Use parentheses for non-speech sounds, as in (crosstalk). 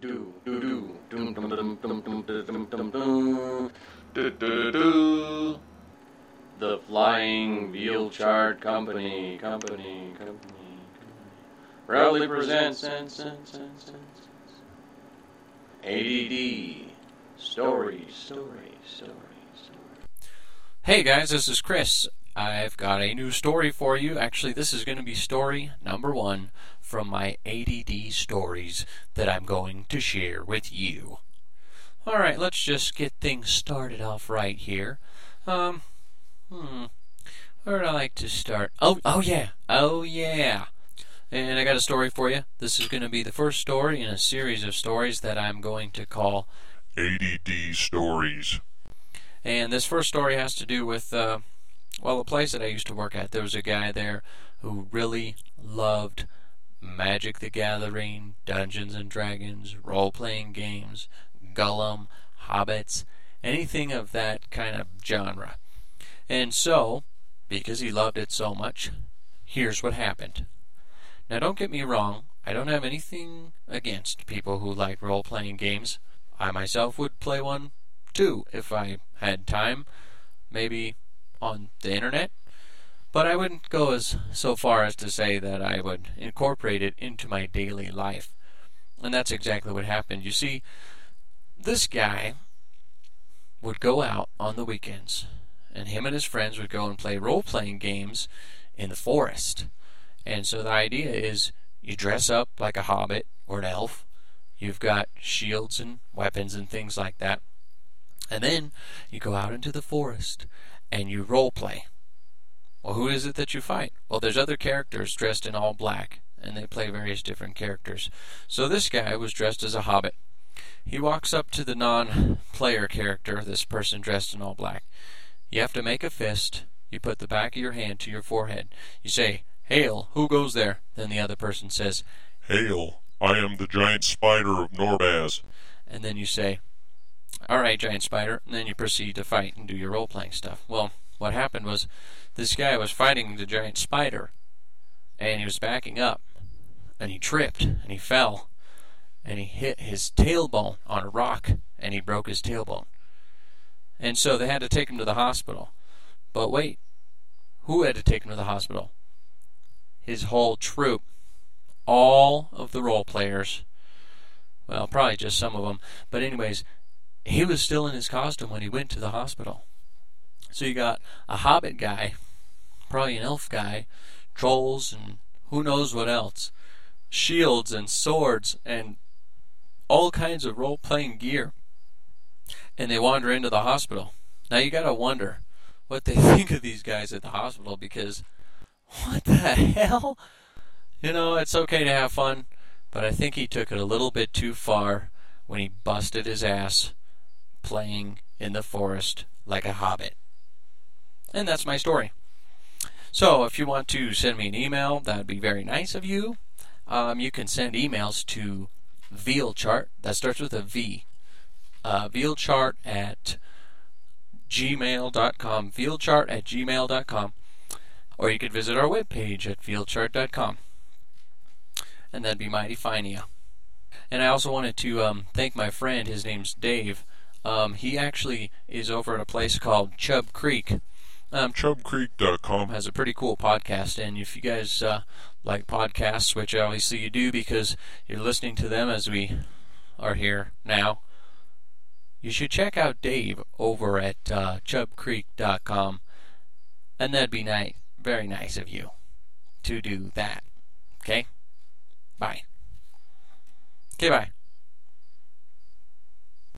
do do do. Dum dum dum dum dum do do do the Flying Veal Chart Company Company Company proudly presents ADD story story story story. Hey guys, this is Chris. I've got a new story for you. Actually, this is going to be story number one from my ADD stories that I'm going to share with you. Alright, let's just get things started off right here. Um, hmm, where would I like to start? Oh, oh yeah, oh yeah. And I got a story for you. This is going to be the first story in a series of stories that I'm going to call ADD Stories. And this first story has to do with, uh, well, a place that I used to work at. There was a guy there who really loved Magic the Gathering, Dungeons and Dragons, role playing games, Gollum, Hobbits, anything of that kind of genre. And so, because he loved it so much, here's what happened. Now, don't get me wrong, I don't have anything against people who like role playing games. I myself would play one too if I had time, maybe on the internet. But I wouldn't go as so far as to say that I would incorporate it into my daily life. And that's exactly what happened. You see, this guy would go out on the weekends, and him and his friends would go and play role playing games in the forest. And so the idea is you dress up like a hobbit or an elf, you've got shields and weapons and things like that. And then you go out into the forest and you role play. Well, who is it that you fight? Well, there's other characters dressed in all black, and they play various different characters. So this guy was dressed as a hobbit. He walks up to the non player character, this person dressed in all black. You have to make a fist. You put the back of your hand to your forehead. You say, Hail, who goes there? Then the other person says, Hail, I am the giant spider of Norbaz. And then you say, all right, giant spider, and then you proceed to fight and do your role playing stuff. Well, what happened was this guy was fighting the giant spider, and he was backing up, and he tripped, and he fell, and he hit his tailbone on a rock, and he broke his tailbone. And so they had to take him to the hospital. But wait, who had to take him to the hospital? His whole troop. All of the role players. Well, probably just some of them. But, anyways, he was still in his costume when he went to the hospital. So you got a hobbit guy, probably an elf guy, trolls, and who knows what else, shields and swords, and all kinds of role playing gear. And they wander into the hospital. Now you gotta wonder what they (laughs) think of these guys at the hospital because what the hell? You know, it's okay to have fun, but I think he took it a little bit too far when he busted his ass playing in the forest like a hobbit. And that's my story. So, if you want to send me an email, that would be very nice of you. Um, you can send emails to vealchart, that starts with a V, uh, vealchart at gmail.com, vealchart at gmail.com, or you could visit our webpage at vealchart.com. And that'd be mighty fine of you. And I also wanted to um, thank my friend, his name's Dave. Um, he actually is over at a place called Chub Creek. Um, ChubCreek.com has a pretty cool podcast, and if you guys uh, like podcasts, which obviously you do because you're listening to them as we are here now, you should check out Dave over at uh, ChubCreek.com, and that'd be nice, very nice of you to do that. Okay, bye. Okay, bye.